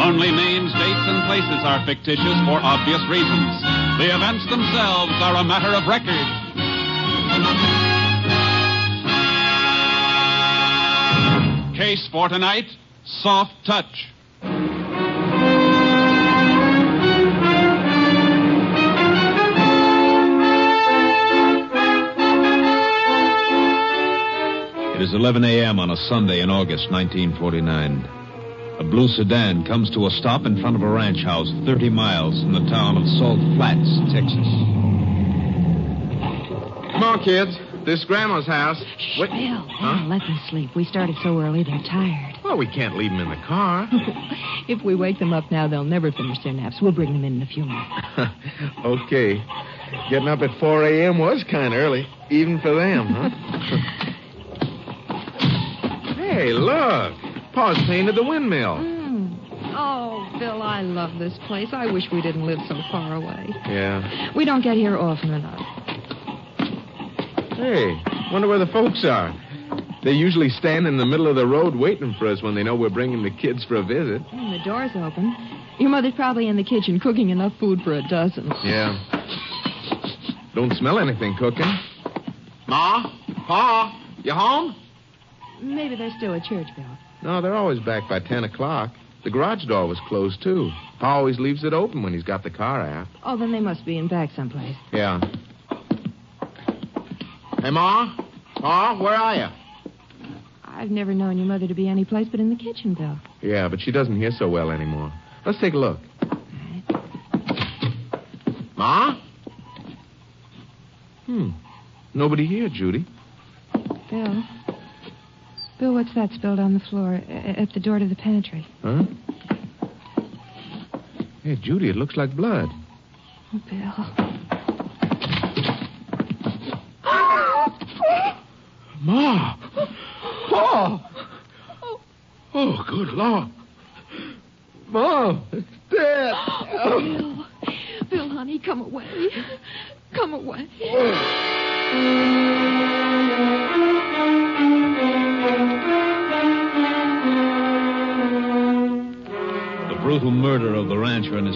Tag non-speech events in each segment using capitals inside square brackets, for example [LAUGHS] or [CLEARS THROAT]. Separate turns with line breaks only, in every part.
Only names, dates, and places are fictitious for obvious reasons. The events themselves are a matter of record. Case for tonight Soft Touch.
It is 11 a.m. on a Sunday in August 1949. A blue sedan comes to a stop in front of a ranch house 30 miles from the town of Salt Flats, Texas.
Come on, kids. This is Grandma's house. Wait.
Bill,
Huh?
Bill, let them sleep. We started so early, they're tired.
Well, we can't leave them in the car. [LAUGHS]
if we wake them up now, they'll never finish their naps. We'll bring them in in a few minutes. [LAUGHS]
okay. Getting up at 4 a.m. was kind of early, even for them, huh? [LAUGHS] hey, look. Pa's painted the windmill.
Mm. Oh, Bill, I love this place. I wish we didn't live so far away.
Yeah.
We don't get here often enough.
Hey, wonder where the folks are. They usually stand in the middle of the road waiting for us when they know we're bringing the kids for a visit.
Mm, the door's open. Your mother's probably in the kitchen cooking enough food for a dozen.
Yeah. Don't smell anything cooking. Ma? Pa? You home?
Maybe they're still at church, Bill.
No, they're always back by 10 o'clock. The garage door was closed, too. Pa always leaves it open when he's got the car out.
Oh, then they must be in back someplace.
Yeah. Hey, Ma? Pa, where are you?
I've never known your mother to be any place but in the kitchen, Bill.
Yeah, but she doesn't hear so well anymore. Let's take a look. Ma? Hmm. Nobody here, Judy.
Bill. Bill, what's that spilled on the floor at the door to the pantry?
Huh? Hey, Judy, it looks like blood.
Oh, Bill.
Ma! Pa! Oh, good Lord. Mom, it's dead.
Bill. Bill, honey, come away. Come away.
Oh.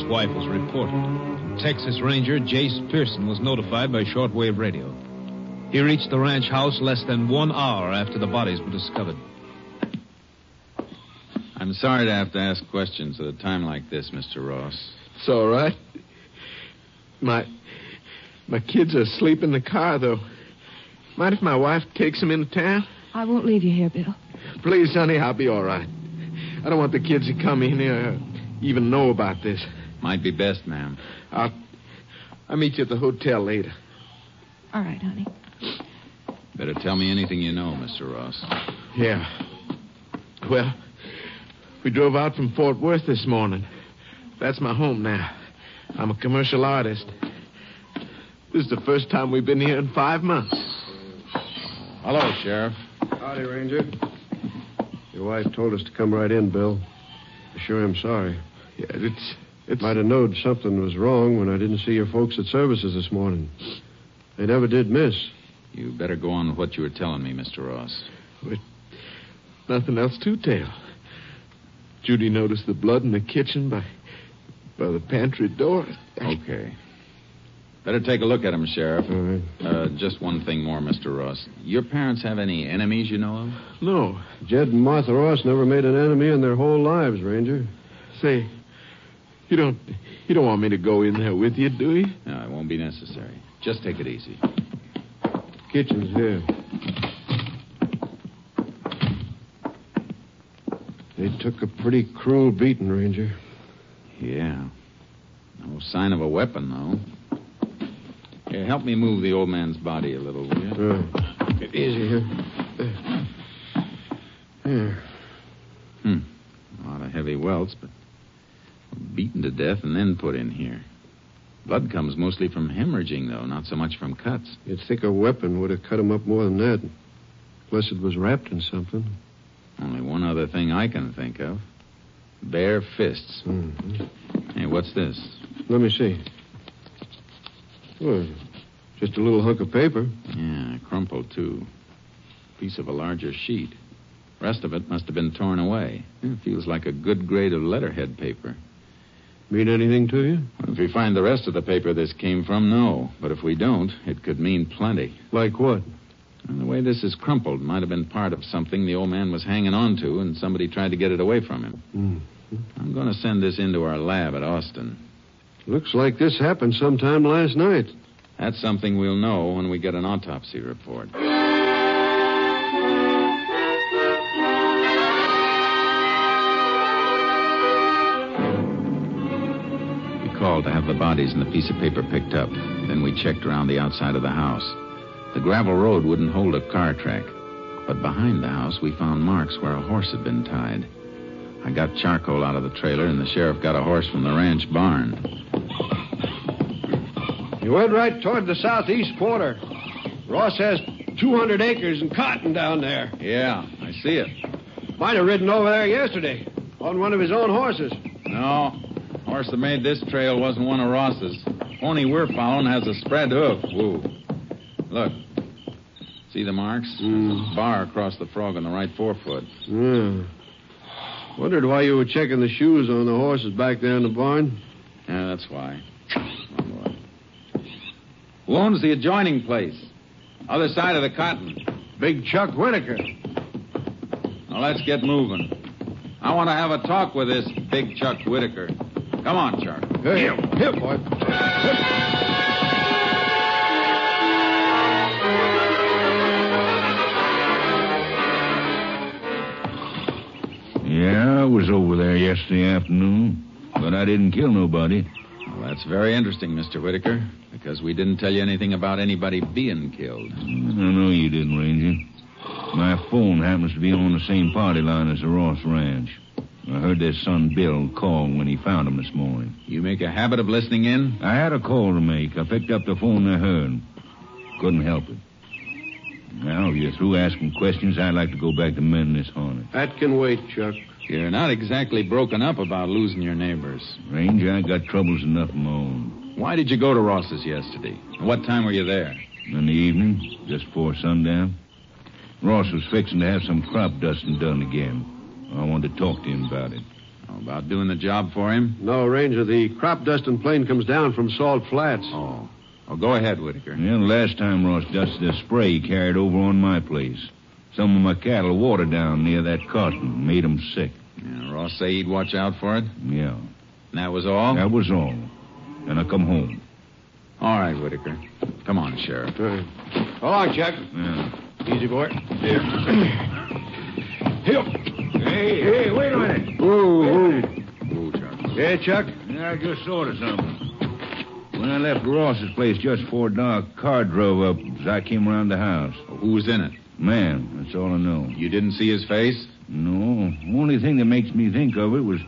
His wife was reported. Texas Ranger Jace Pearson was notified by shortwave radio. He reached the ranch house less than one hour after the bodies were discovered.
I'm sorry to have to ask questions at a time like this, Mr. Ross.
It's all right. My my kids are asleep in the car, though. Mind if my wife takes them into town?
I won't leave you here, Bill.
Please, honey, I'll be all right. I don't want the kids to come in here or even know about this.
Might be best, ma'am.
I'll I'll meet you at the hotel later.
All right, honey.
Better tell me anything you know, Mr. Ross.
Yeah. Well, we drove out from Fort Worth this morning. That's my home now. I'm a commercial artist. This is the first time we've been here in five months.
Hello, Sheriff.
Howdy, Ranger. Your wife told us to come right in, Bill. I sure am sorry.
Yeah, it's It's
Might have knowed something was wrong when I didn't see your folks at services this morning. They never did miss.
You better go on with what you were telling me, Mr. Ross.
But nothing else to tell. Judy noticed the blood in the kitchen by by the pantry door.
Okay. Better take a look at him, Sheriff.
All right.
Uh, just one thing more, Mr. Ross. Your parents have any enemies you know of?
No.
Jed and Martha Ross never made an enemy in their whole lives, Ranger.
Say, you don't you don't want me to go in there with you, do you?
No, it won't be necessary. Just take it easy.
Kitchen's here. They took a pretty cruel beating, Ranger.
Yeah. No sign of a weapon, though. Here, help me move the old man's body a little, will you?
Uh, get easy here. There. Here.
Hmm. A lot of heavy welts, but beaten to death and then put in here. Blood comes mostly from hemorrhaging, though, not so much from cuts.
You'd think a weapon would have cut him up more than that. Unless it was wrapped in something.
Only one other thing I can think of bare fists.
Mhm.
Hey, what's this?
Let me see. Well, just a little hunk of paper.
Yeah, crumpled, too. Piece of a larger sheet. Rest of it must have been torn away. It feels like a good grade of letterhead paper.
Mean anything to you?
If we find the rest of the paper this came from, no. But if we don't, it could mean plenty.
Like what?
The way this is crumpled might have been part of something the old man was hanging on to, and somebody tried to get it away from him.
Mm.
I'm going to send this into our lab at Austin.
Looks like this happened sometime last night.
That's something we'll know when we get an autopsy report. To have the bodies and the piece of paper picked up. Then we checked around the outside of the house. The gravel road wouldn't hold a car track. But behind the house, we found marks where a horse had been tied. I got charcoal out of the trailer, and the sheriff got a horse from the ranch barn.
You went right toward the southeast quarter. Ross has 200 acres and cotton down there.
Yeah, I see it.
Might have ridden over there yesterday on one of his own horses.
No, horse that made this trail wasn't one of Ross's. Pony we're following has a spread hoof. Woo. Look. See the marks?
Mm.
Bar across the frog on the right forefoot.
Yeah. Wondered why you were checking the shoes on the horses back there in the barn.
Yeah, that's why. Oh, boy. Who owns the adjoining place? Other side of the cotton.
Big Chuck Whitaker.
Now let's get moving. I want to have a talk with this big Chuck Whitaker. Come on, Chuck.
Here, here, boy.
Yeah, I was over there yesterday afternoon, but I didn't kill nobody.
Well, that's very interesting, Mr. Whitaker, because we didn't tell you anything about anybody being killed.
I know you didn't, Ranger. My phone happens to be on the same party line as the Ross Ranch. I heard their son Bill call when he found him this morning.
You make a habit of listening in?
I had a call to make. I picked up the phone I heard. Couldn't help it. Now, if you're through asking questions, I'd like to go back to mending this harness.
That can wait, Chuck.
You're not exactly broken up about losing your neighbors.
Ranger, I got troubles enough of my own.
Why did you go to Ross's yesterday? What time were you there?
In the evening, just before sundown, Ross was fixing to have some crop dusting done again. I wanted to talk to him about it.
Oh, about doing the job for him?
No, Ranger, the crop dusting plane comes down from Salt Flats.
Oh. Oh, go ahead, Whitaker.
Yeah, last time Ross dusted a spray he carried over on my place. Some of my cattle watered down near that cotton, made 'em sick.
Yeah, Ross say he'd watch out for it?
Yeah,
And that was all?
that was all. And I come home.
All right, Whitaker. Come on, Sheriff.
All right. So long, Chuck.
Yeah.
Easy, boy.
Here. [CLEARS THROAT] Hey, hey, wait a minute.
Ooh, ooh.
Ooh, Chuck.
Yeah, Chuck?
Yeah, I just thought of something. When I left Ross's place just before dark, a car drove up as I came around the house.
Who was in it?
Man, that's all I know.
You didn't see his face?
No, only thing that makes me think of it was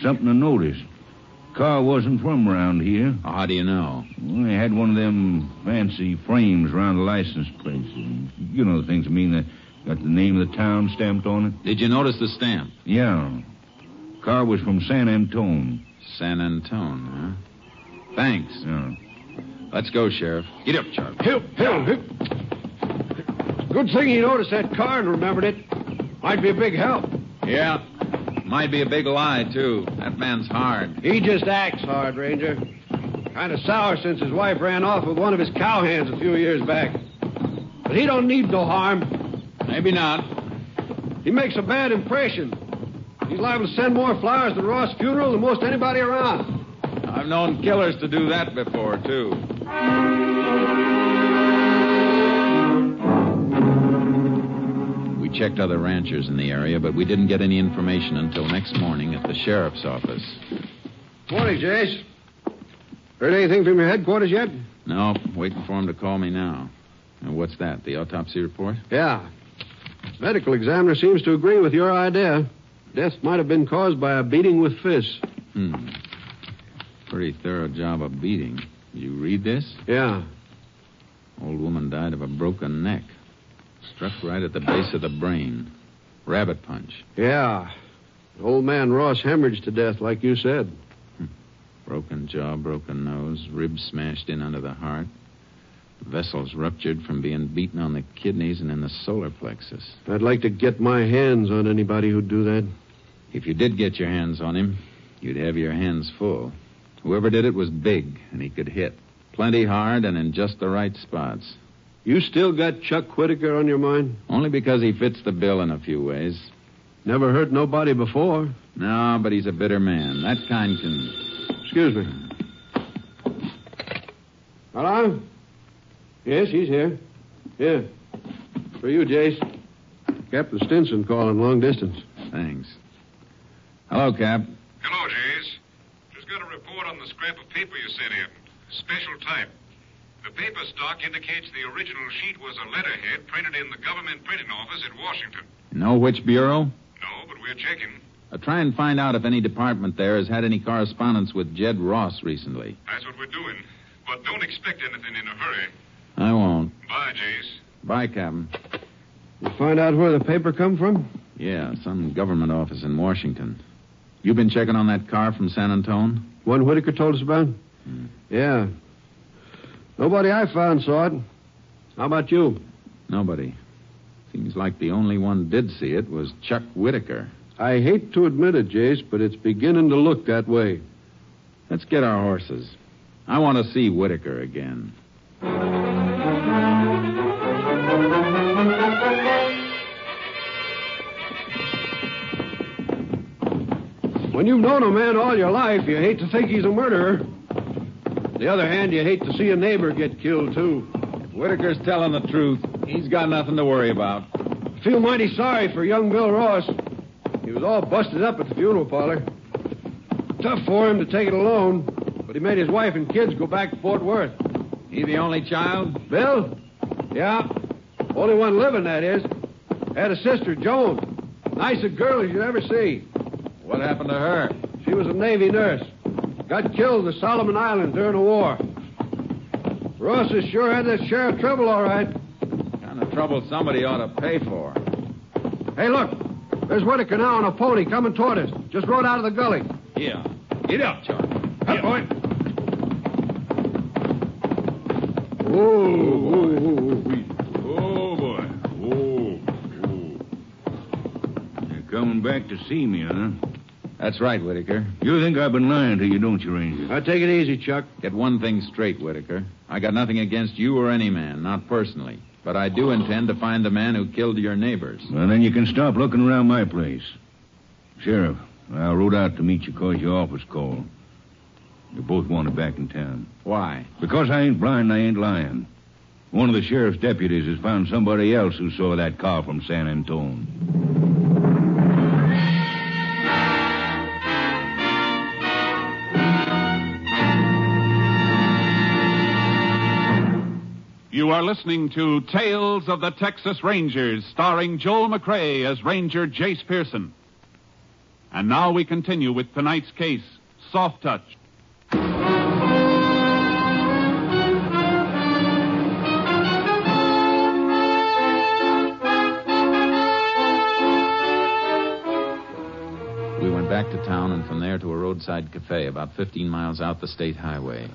something I noticed. Car wasn't from around here.
How do you know?
Well, they had one of them fancy frames around the license plate. You know the things I mean that got the name of the town stamped on it?
Did you notice the stamp?
Yeah. Car was from San Antone.
San Antone, huh? Thanks.
Yeah.
Let's go, Sheriff. Get up, Charlie.
Help, help, Hill. Good thing he noticed that car and remembered it. Might be a big help.
Yeah. Might be a big lie, too. That man's hard.
He just acts hard, Ranger. Kind of sour since his wife ran off with one of his cowhands a few years back. But he don't need no harm.
Maybe not.
He makes a bad impression. He's liable to send more flowers to Ross' funeral than most anybody around.
I've known killers to do that before, too. We checked other ranchers in the area, but we didn't get any information until next morning at the sheriff's office.
Morning, Jace. Heard anything from your headquarters yet?
No, waiting for him to call me now. And what's that? The autopsy report?
Yeah. Medical examiner seems to agree with your idea. Death might have been caused by a beating with fists.
Hmm. Pretty thorough job of beating. You read this?
Yeah.
Old woman died of a broken neck. Struck right at the base of the brain. Rabbit punch.
Yeah. Old man Ross hemorrhaged to death, like you said.
Broken jaw, broken nose, ribs smashed in under the heart. Vessels ruptured from being beaten on the kidneys and in the solar plexus.
I'd like to get my hands on anybody who'd do that.
If you did get your hands on him, you'd have your hands full. Whoever did it was big, and he could hit. Plenty hard and in just the right spots.
You still got Chuck Whitaker on your mind?
Only because he fits the bill in a few ways.
Never hurt nobody before.
No, but he's a bitter man. That kind can.
Excuse me. Hello? Yes, he's here. Yeah. For you, Jace. Captain Stinson calling long distance.
Thanks. Hello, Cap.
Hello, Jace. Just got a report on the scrap of paper you sent in. Special type. The paper stock indicates the original sheet was a letterhead printed in the government printing office at Washington.
Know which bureau?
No, but we're checking.
Uh, try and find out if any department there has had any correspondence with Jed Ross recently.
That's what we're doing. But don't expect anything in a hurry.
I won't.
Bye, Jace.
Bye, Captain.
You find out where the paper come from?
Yeah, some government office in Washington. You been checking on that car from San Antone?
One Whitaker told us about? Hmm. Yeah. Nobody I found saw it. How about you?
Nobody. Seems like the only one did see it was Chuck Whitaker.
I hate to admit it, Jace, but it's beginning to look that way.
Let's get our horses. I want to see Whitaker again.
When you've known a man all your life, you hate to think he's a murderer. On the other hand, you hate to see a neighbor get killed, too.
If Whitaker's telling the truth, he's got nothing to worry about.
I feel mighty sorry for young Bill Ross. He was all busted up at the funeral parlor. Tough for him to take it alone, but he made his wife and kids go back to Fort Worth.
He the only child?
Bill? Yeah. Only one living, that is. Had a sister, Joan. Nice a girl as you'd ever see.
What happened to her?
She was a Navy nurse. Got killed in the Solomon Islands during the war. Ross has sure had that sheriff trouble, all right.
Kind of trouble somebody ought to pay for.
Hey, look. There's Whitaker now on a pony coming toward us. Just rode out of the gully.
Yeah. Get up, Charlie.
Up, boy. Whoa, whoa, whoa.
Oh, boy. Oh, oh. You're coming back to see me, huh?
That's right, Whitaker.
You think I've been lying to you, don't you, Ranger?
Now, take it easy, Chuck.
Get one thing straight, Whitaker. I got nothing against you or any man, not personally. But I do intend to find the man who killed your neighbors.
Well, then you can stop looking around my place. Sheriff, I rode out to meet you because your office called. You both wanted back in town.
Why?
Because I ain't blind, and I ain't lying. One of the sheriff's deputies has found somebody else who saw that car from San Antone.
You are listening to Tales of the Texas Rangers, starring Joel McCrea as Ranger Jace Pearson. And now we continue with tonight's case, Soft Touch.
Back back to town and from there to a roadside cafe about 15 miles out the state highway.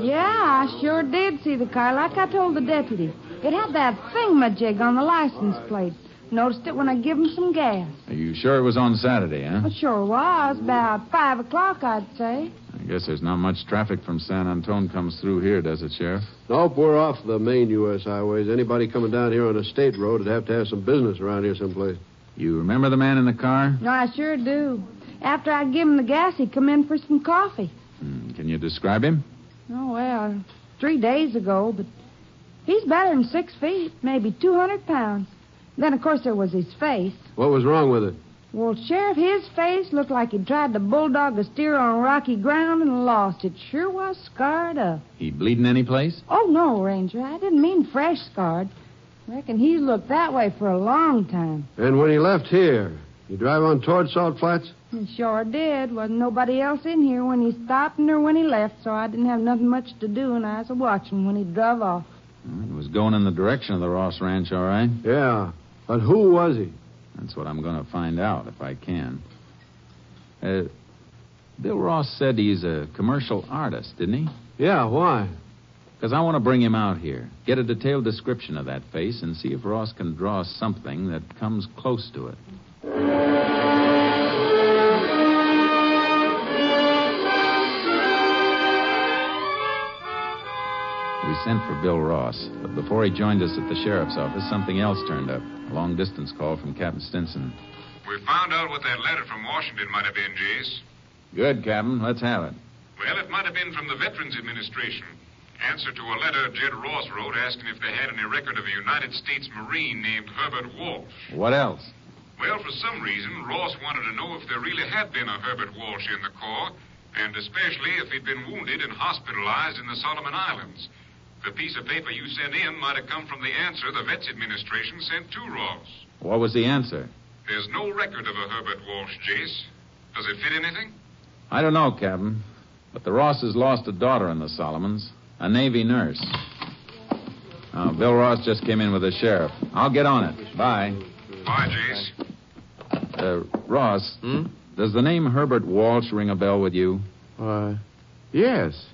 Yeah, I sure did see the car, like I told the deputy. It had that thingamajig on the license plate. Noticed it when I give him some gas.
Are you sure it was on Saturday, huh?
It sure was. About five o'clock, I'd say.
I guess there's not much traffic from San Antone comes through here, does it, Sheriff?
Nope, we're off the main U.S. highways. Anybody coming down here on a state road would have to have some business around here someplace.
You remember the man in the car?
No, I sure do. After I give him the gas, he'd come in for some coffee.
Hmm, Can you describe him?
Oh, well, three days ago, but he's better than six feet, maybe 200 pounds. Then, of course, there was his face.
What was wrong with it?
Well, Sheriff, his face looked like he'd tried to bulldog a steer on rocky ground and lost. It sure was scarred up.
He bleeding any place?
Oh, no, Ranger. I didn't mean fresh scarred. Reckon he's looked that way for a long time.
And when he left here, you drive on toward Salt Flats?
He sure did. Wasn't nobody else in here when he stopped or when he left, so I didn't have nothing much to do, and I was watching when he drove off.
Well, He was going in the direction of the Ross Ranch, all right.
Yeah. But who was he?
That's what I'm going to find out if I can. Uh, Bill Ross said he's a commercial artist, didn't he?
Yeah, why?
Because I want to bring him out here, get a detailed description of that face, and see if Ross can draw something that comes close to it. We sent for Bill Ross, but before he joined us at the sheriff's office, something else turned up. A long distance call from Captain Stinson.
We found out what that letter from Washington might have been, Jace.
Good, Captain. Let's have it.
Well, it might have been from the Veterans Administration. Answer to a letter Jed Ross wrote asking if they had any record of a United States Marine named Herbert Walsh.
What else?
Well, for some reason, Ross wanted to know if there really had been a Herbert Walsh in the Corps, and especially if he'd been wounded and hospitalized in the Solomon Islands. The piece of paper you sent in might have come from the answer the Vets Administration sent to Ross.
What was the answer?
There's no record of a Herbert Walsh, Jace. Does it fit anything?
I don't know, Captain. But the Rosses lost a daughter in the Solomons, a Navy nurse. Uh, Bill Ross just came in with the sheriff. I'll get on it. Bye.
Bye, Jace.
Uh, Ross,
Hmm?
does the name Herbert Walsh ring a bell with you?
Why, yes.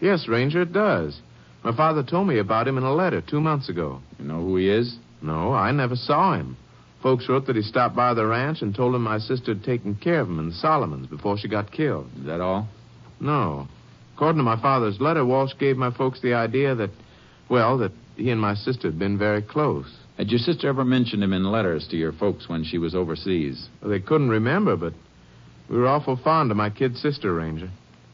Yes, Ranger, it does. My father told me about him in a letter two months ago.
You know who he is?
No, I never saw him. Folks wrote that he stopped by the ranch and told him my sister had taken care of him in the Solomons before she got killed.
Is that all?
No. According to my father's letter, Walsh gave my folks the idea that, well, that he and my sister had been very close.
Had your sister ever mentioned him in letters to your folks when she was overseas?
Well, they couldn't remember, but we were awful fond of my kid sister, Ranger.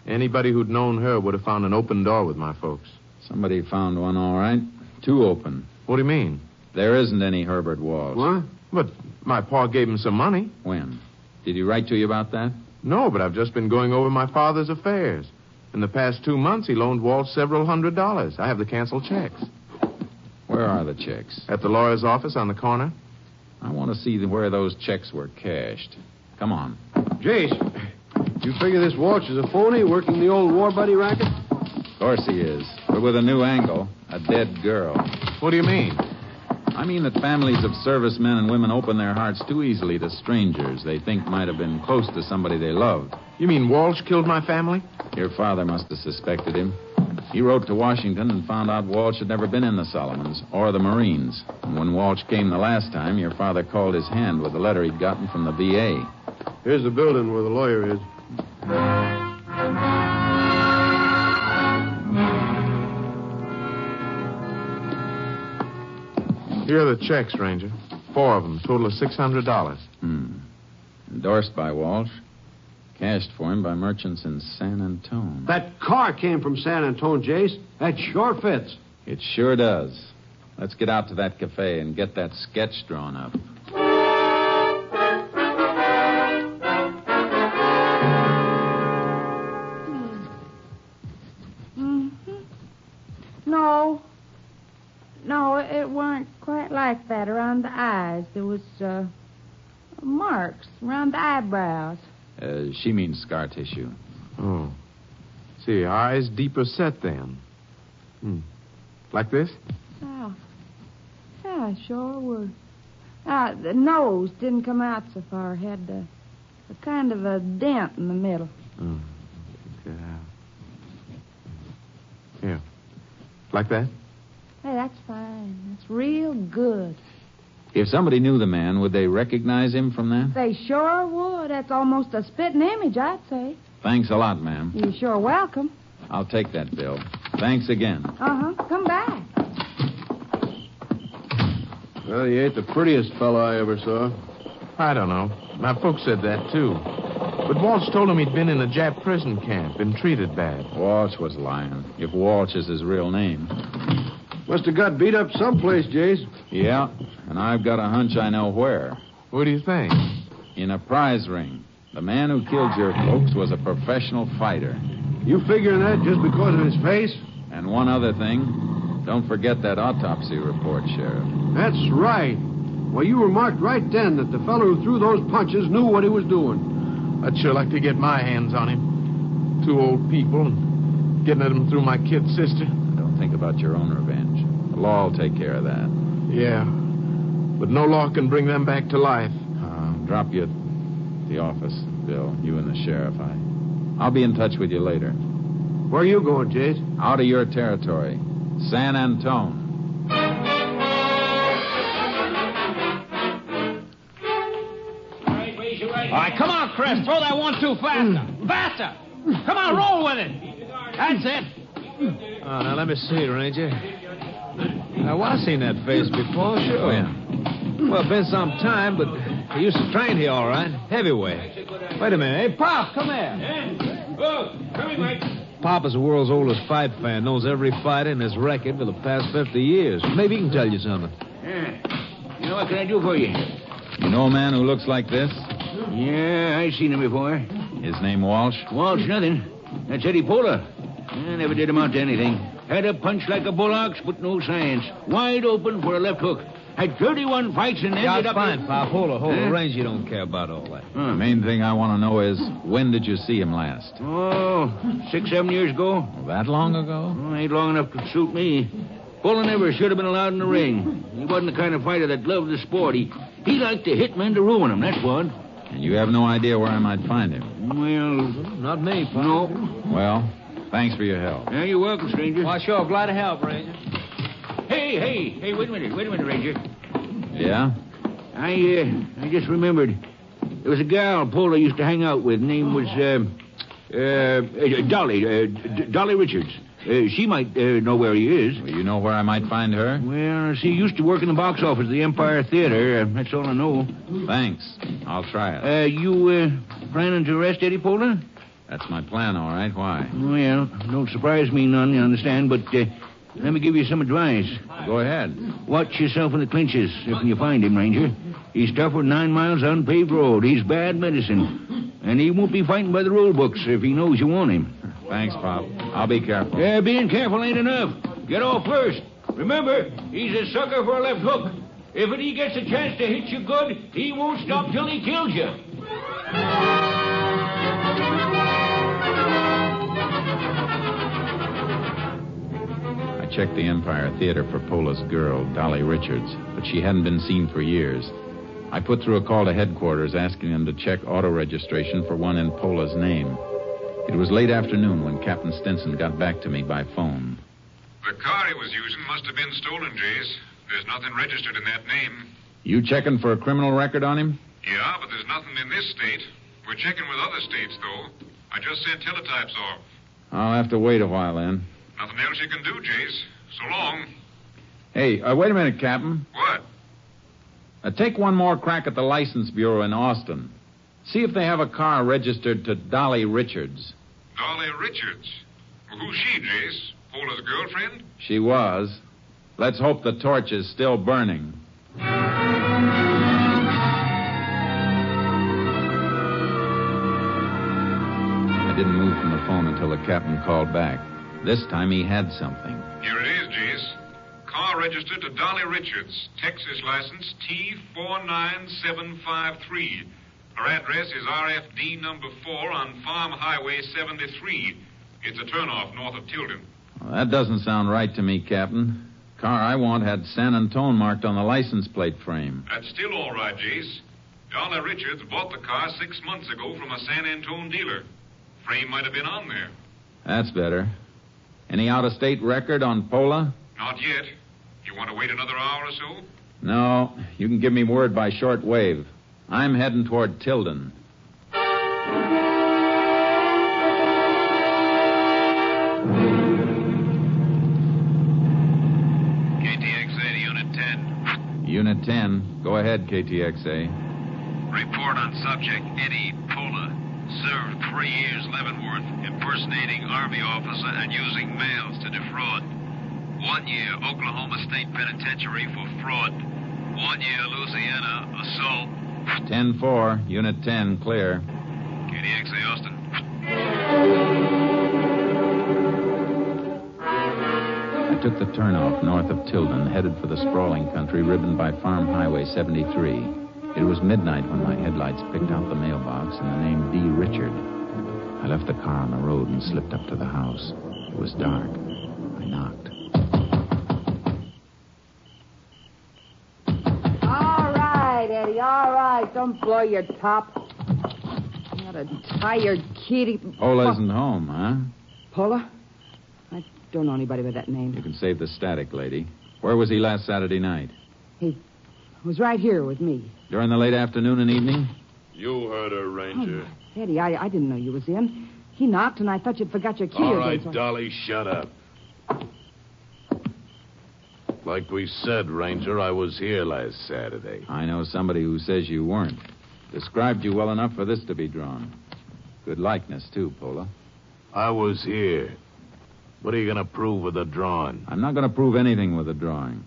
Anybody who'd known her would have found an open door with my folks.
Somebody found one, all right. Two open.
What do you mean?
There isn't any Herbert Walsh.
What? But my pa gave him some money.
When? Did he write to you about that?
No, but I've just been going over my father's affairs. In the past two months, he loaned Walt several hundred dollars. I have the canceled checks.
Where are the checks?
At the lawyer's office on the corner.
I want to see the- where those checks were cashed. Come on.
Jace, you figure this Walsh is a phony working the old war buddy racket?
Of course he is, but with a new angle. A dead girl.
What do you mean?
I mean that families of servicemen and women open their hearts too easily to strangers they think might have been close to somebody they loved.
You mean Walsh killed my family?
Your father must have suspected him. He wrote to Washington and found out Walsh had never been in the Solomons or the Marines. And when Walsh came the last time, your father called his hand with a letter he'd gotten from the VA.
Here's the building where the lawyer is.
Here are the checks, Ranger. Four of them, total of $600.
Hmm. Endorsed by Walsh. Cashed for him by merchants in San Antone.
That car came from San Antone, Jace. That sure fits.
It sure does. Let's get out to that cafe and get that sketch drawn up.
hmm No. No, it weren't quite like that around the eyes. There was, uh, marks around the eyebrows.
Uh, she means scar tissue.
Oh. See, eyes deeper set then. Hmm. Like this?
Oh. Yeah, sure were. Ah, the nose didn't come out so far. Had to, a kind of a dent in the middle.
Oh. Yeah. Here. Like that?
Hey, that's fine. That's real good.
If somebody knew the man, would they recognize him from that?
They sure would. That's almost a spitting image, I'd say.
Thanks a lot, ma'am.
You're sure welcome.
I'll take that bill. Thanks again.
Uh huh. Come back.
Well, he ain't the prettiest fellow I ever saw.
I don't know. My folks said that, too. But Walsh told him he'd been in a Jap prison camp been treated bad.
Walsh was lying. If Walsh is his real name.
Must have got beat up someplace, Jace.
Yeah, and I've got a hunch I know where.
What do you think?
In a prize ring. The man who killed your folks was a professional fighter.
You figuring that just because of his face?
And one other thing. Don't forget that autopsy report, Sheriff.
That's right. Well, you remarked right then that the fellow who threw those punches knew what he was doing.
I'd sure like to get my hands on him. Two old people and getting at him through my kid sister.
Don't think about your own revenge. The law will take care of that.
Yeah. But no law can bring them back to life.
Uh, drop you at the office, Bill. You and the sheriff. I, I'll be in touch with you later.
Where are you going, Jace?
Out of your territory, San Antone.
All right, come on, Chris. Throw that one two faster. Faster. Come on, roll with it. That's it.
Oh, now let me see, Ranger. Now, I've seen that face before, sure.
When?
Well, been some time, but he used to train here all right. Heavyweight. Wait a minute. Hey, Pop, come here.
Oh, come in, Mike.
Pop is the world's oldest fight fan, knows every fighter in his record for the past 50 years. Maybe he can tell you something.
Yeah. You know, what can I do for you?
You know a man who looks like this?
Yeah, I seen him before.
His name Walsh?
Walsh, nothing. That's Eddie Pola. I never did amount to anything. Had a punch like a bull ox, but no science. Wide open for a left hook. Had 31 fights and ended
Yeah, it's
up...
fine, Pop. Hold it, hold it.
Huh?
Range, you don't care about all that.
The main thing I want to know is when did you see him last?
Oh, six, seven years ago.
That long ago?
Oh, ain't long enough to suit me. Pola never should have been allowed in the ring. He wasn't the kind of fighter that loved the sport. He, he liked to hit men to ruin them, that's what.
And you have no idea where I might find him.
Well,
Not me, Pop.
no.
Well, thanks for your help.
Yeah, you're welcome, stranger.
Well, sure. Glad to help, Ranger.
Hey, hey, hey, wait a minute, wait a minute, Ranger.
Yeah?
I, uh, I just remembered. There was a gal Pola used to hang out with. Name was, uh, uh, Dolly, uh, D- Dolly Richards. Uh, she might uh, know where he is.
Well, you know where I might find her?
Well, she used to work in the box office of the Empire Theater. Uh, that's all I know.
Thanks. I'll try it.
Uh, you, uh, planning to arrest Eddie Pola?
That's my plan, all right. Why?
Well, don't surprise me none, you understand, but, uh, let me give you some advice.
Go ahead.
Watch yourself in the clinches if you find him, Ranger. He's tougher than nine miles unpaved road. He's bad medicine. And he won't be fighting by the rule books if he knows you want him.
Thanks, Pop. I'll be careful.
Yeah, being careful ain't enough. Get off first. Remember, he's a sucker for a left hook. If he gets a chance to hit you good, he won't stop till he kills you.
Checked the Empire Theater for Pola's girl, Dolly Richards, but she hadn't been seen for years. I put through a call to headquarters asking them to check auto registration for one in Pola's name. It was late afternoon when Captain Stinson got back to me by phone.
The car he was using must have been stolen, Jace. There's nothing registered in that name.
You checking for a criminal record on him?
Yeah, but there's nothing in this state. We're checking with other states, though. I just sent teletypes off.
I'll have to wait a while then.
Nothing else you can do, Jace. So long.
Hey, uh, wait a minute, Captain.
What?
Uh, take one more crack at the License Bureau in Austin. See if they have a car registered to Dolly Richards.
Dolly Richards. Well, who's she, Jace? Pola's girlfriend?
She was. Let's hope the torch is still burning. I didn't move from the phone until the captain called back. This time he had something.
Here it is, Jace. Car registered to Dolly Richards. Texas license T49753. Her address is RFD number 4 on Farm Highway 73. It's a turnoff north of Tilden.
Well, that doesn't sound right to me, Captain. Car I want had San Antone marked on the license plate frame.
That's still all right, Jace. Dolly Richards bought the car six months ago from a San Antone dealer. Frame might have been on there.
That's better. Any out of state record on Pola?
Not yet. You want to wait another hour or so?
No. You can give me word by short wave. I'm heading toward Tilden.
KTXA to Unit 10.
Unit 10. Go ahead, KTXA.
Report on subject Eddie Served three years Leavenworth, impersonating Army officer and using mails to defraud. One year Oklahoma State Penitentiary for fraud. One year Louisiana assault.
10 4. Unit 10. Clear.
KTXA Austin.
I took the turnoff north of Tilden, headed for the sprawling country ribboned by Farm Highway 73. It was midnight when my headlights picked out the mailbox and the name D. Richard. I left the car on the road and slipped up to the house. It was dark. I knocked.
All right, Eddie, all right. Don't blow your top. What a tired kitty.
Pola isn't home, huh?
Pola? I don't know anybody by that name.
You can save the static, lady. Where was he last Saturday night?
He was right here with me.
During the late afternoon and evening?
You heard her, Ranger.
Oh, Eddie, I, I didn't know you was in. He knocked, and I thought you'd forgot your key.
All right, or
so-
Dolly, shut up. Like we said, Ranger, I was here last Saturday.
I know somebody who says you weren't. Described you well enough for this to be drawn. Good likeness, too, Pola.
I was here. What are you going to prove with the drawing?
I'm not going to prove anything with the drawing.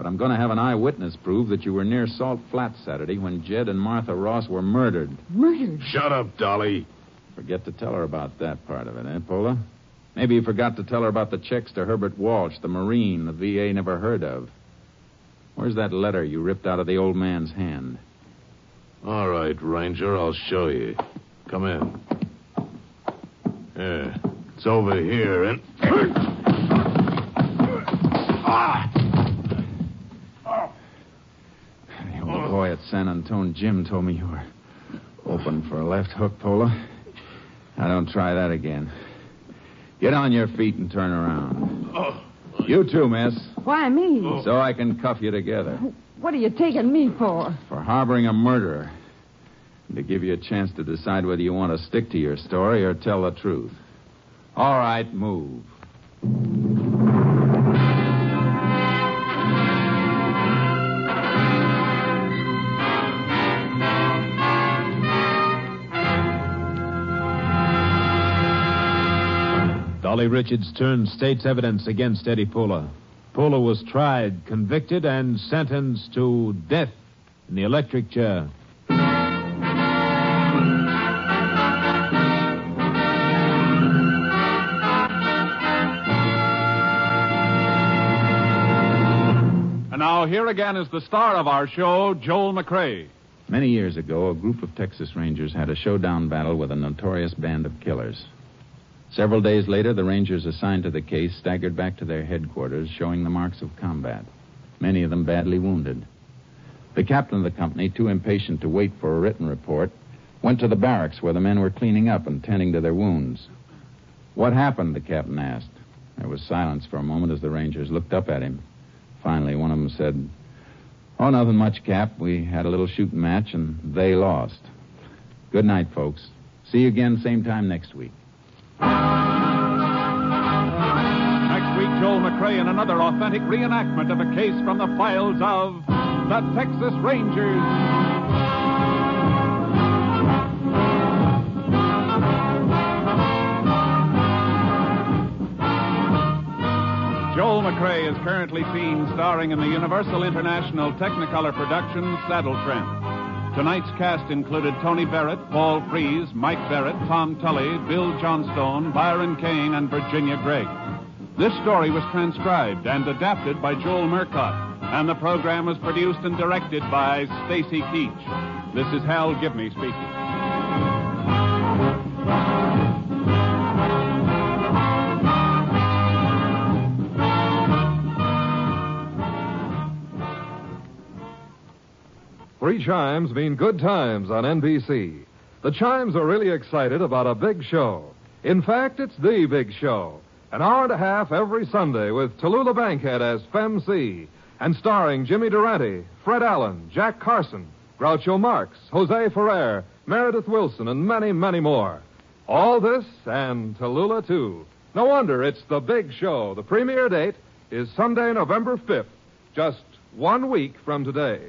But I'm going to have an eyewitness prove that you were near Salt Flat Saturday when Jed and Martha Ross were murdered.
Murdered?
Shut up, Dolly.
Forget to tell her about that part of it, eh, Pola? Maybe you forgot to tell her about the checks to Herbert Walsh, the Marine the VA never heard of. Where's that letter you ripped out of the old man's hand?
All right, Ranger, I'll show you. Come in. Yeah, it's over here, and. [CLEARS THROAT] ah!
The old boy at San Antone gym told me you were open for a left hook, Pola. Now, don't try that again. Get on your feet and turn around.
Oh.
You too, miss.
Why me? Oh.
So I can cuff you together
What are you taking me for?
for harboring a murderer. And to give you a chance to decide whether you want to stick to your story or tell the truth. All right, move.
Dolly Richards turned state's evidence against Eddie Pola. Pola was tried, convicted, and sentenced to death in the electric chair.
And now, here again is the star of our show, Joel McCrea.
Many years ago, a group of Texas Rangers had a showdown battle with a notorious band of killers. Several days later, the Rangers assigned to the case staggered back to their headquarters, showing the marks of combat, many of them badly wounded. The captain of the company, too impatient to wait for a written report, went to the barracks where the men were cleaning up and tending to their wounds. What happened? the captain asked. There was silence for a moment as the Rangers looked up at him. Finally, one of them said, Oh, nothing much, Cap. We had a little shooting match, and they lost. Good night, folks. See you again same time next week.
Next week, Joel McCrea in another authentic reenactment of a case from the files of the Texas Rangers. Joel McCrea is currently seen starring in the Universal International Technicolor production Saddle Tramp. Tonight's cast included Tony Barrett, Paul Frees, Mike Barrett, Tom Tully, Bill Johnstone, Byron Kane, and Virginia Gregg. This story was transcribed and adapted by Joel Murcott, and the program was produced and directed by Stacy Keach. This is Hal Gibney speaking.
Three chimes mean good times on NBC. The chimes are really excited about a big show. In fact, it's the big show. An hour and a half every Sunday with Tallulah Bankhead as Fem C and starring Jimmy Durante, Fred Allen, Jack Carson, Groucho Marx, Jose Ferrer, Meredith Willson, and many, many more. All this and Tallulah, too. No wonder it's the big show. The premiere date is Sunday, November 5th, just one week from today.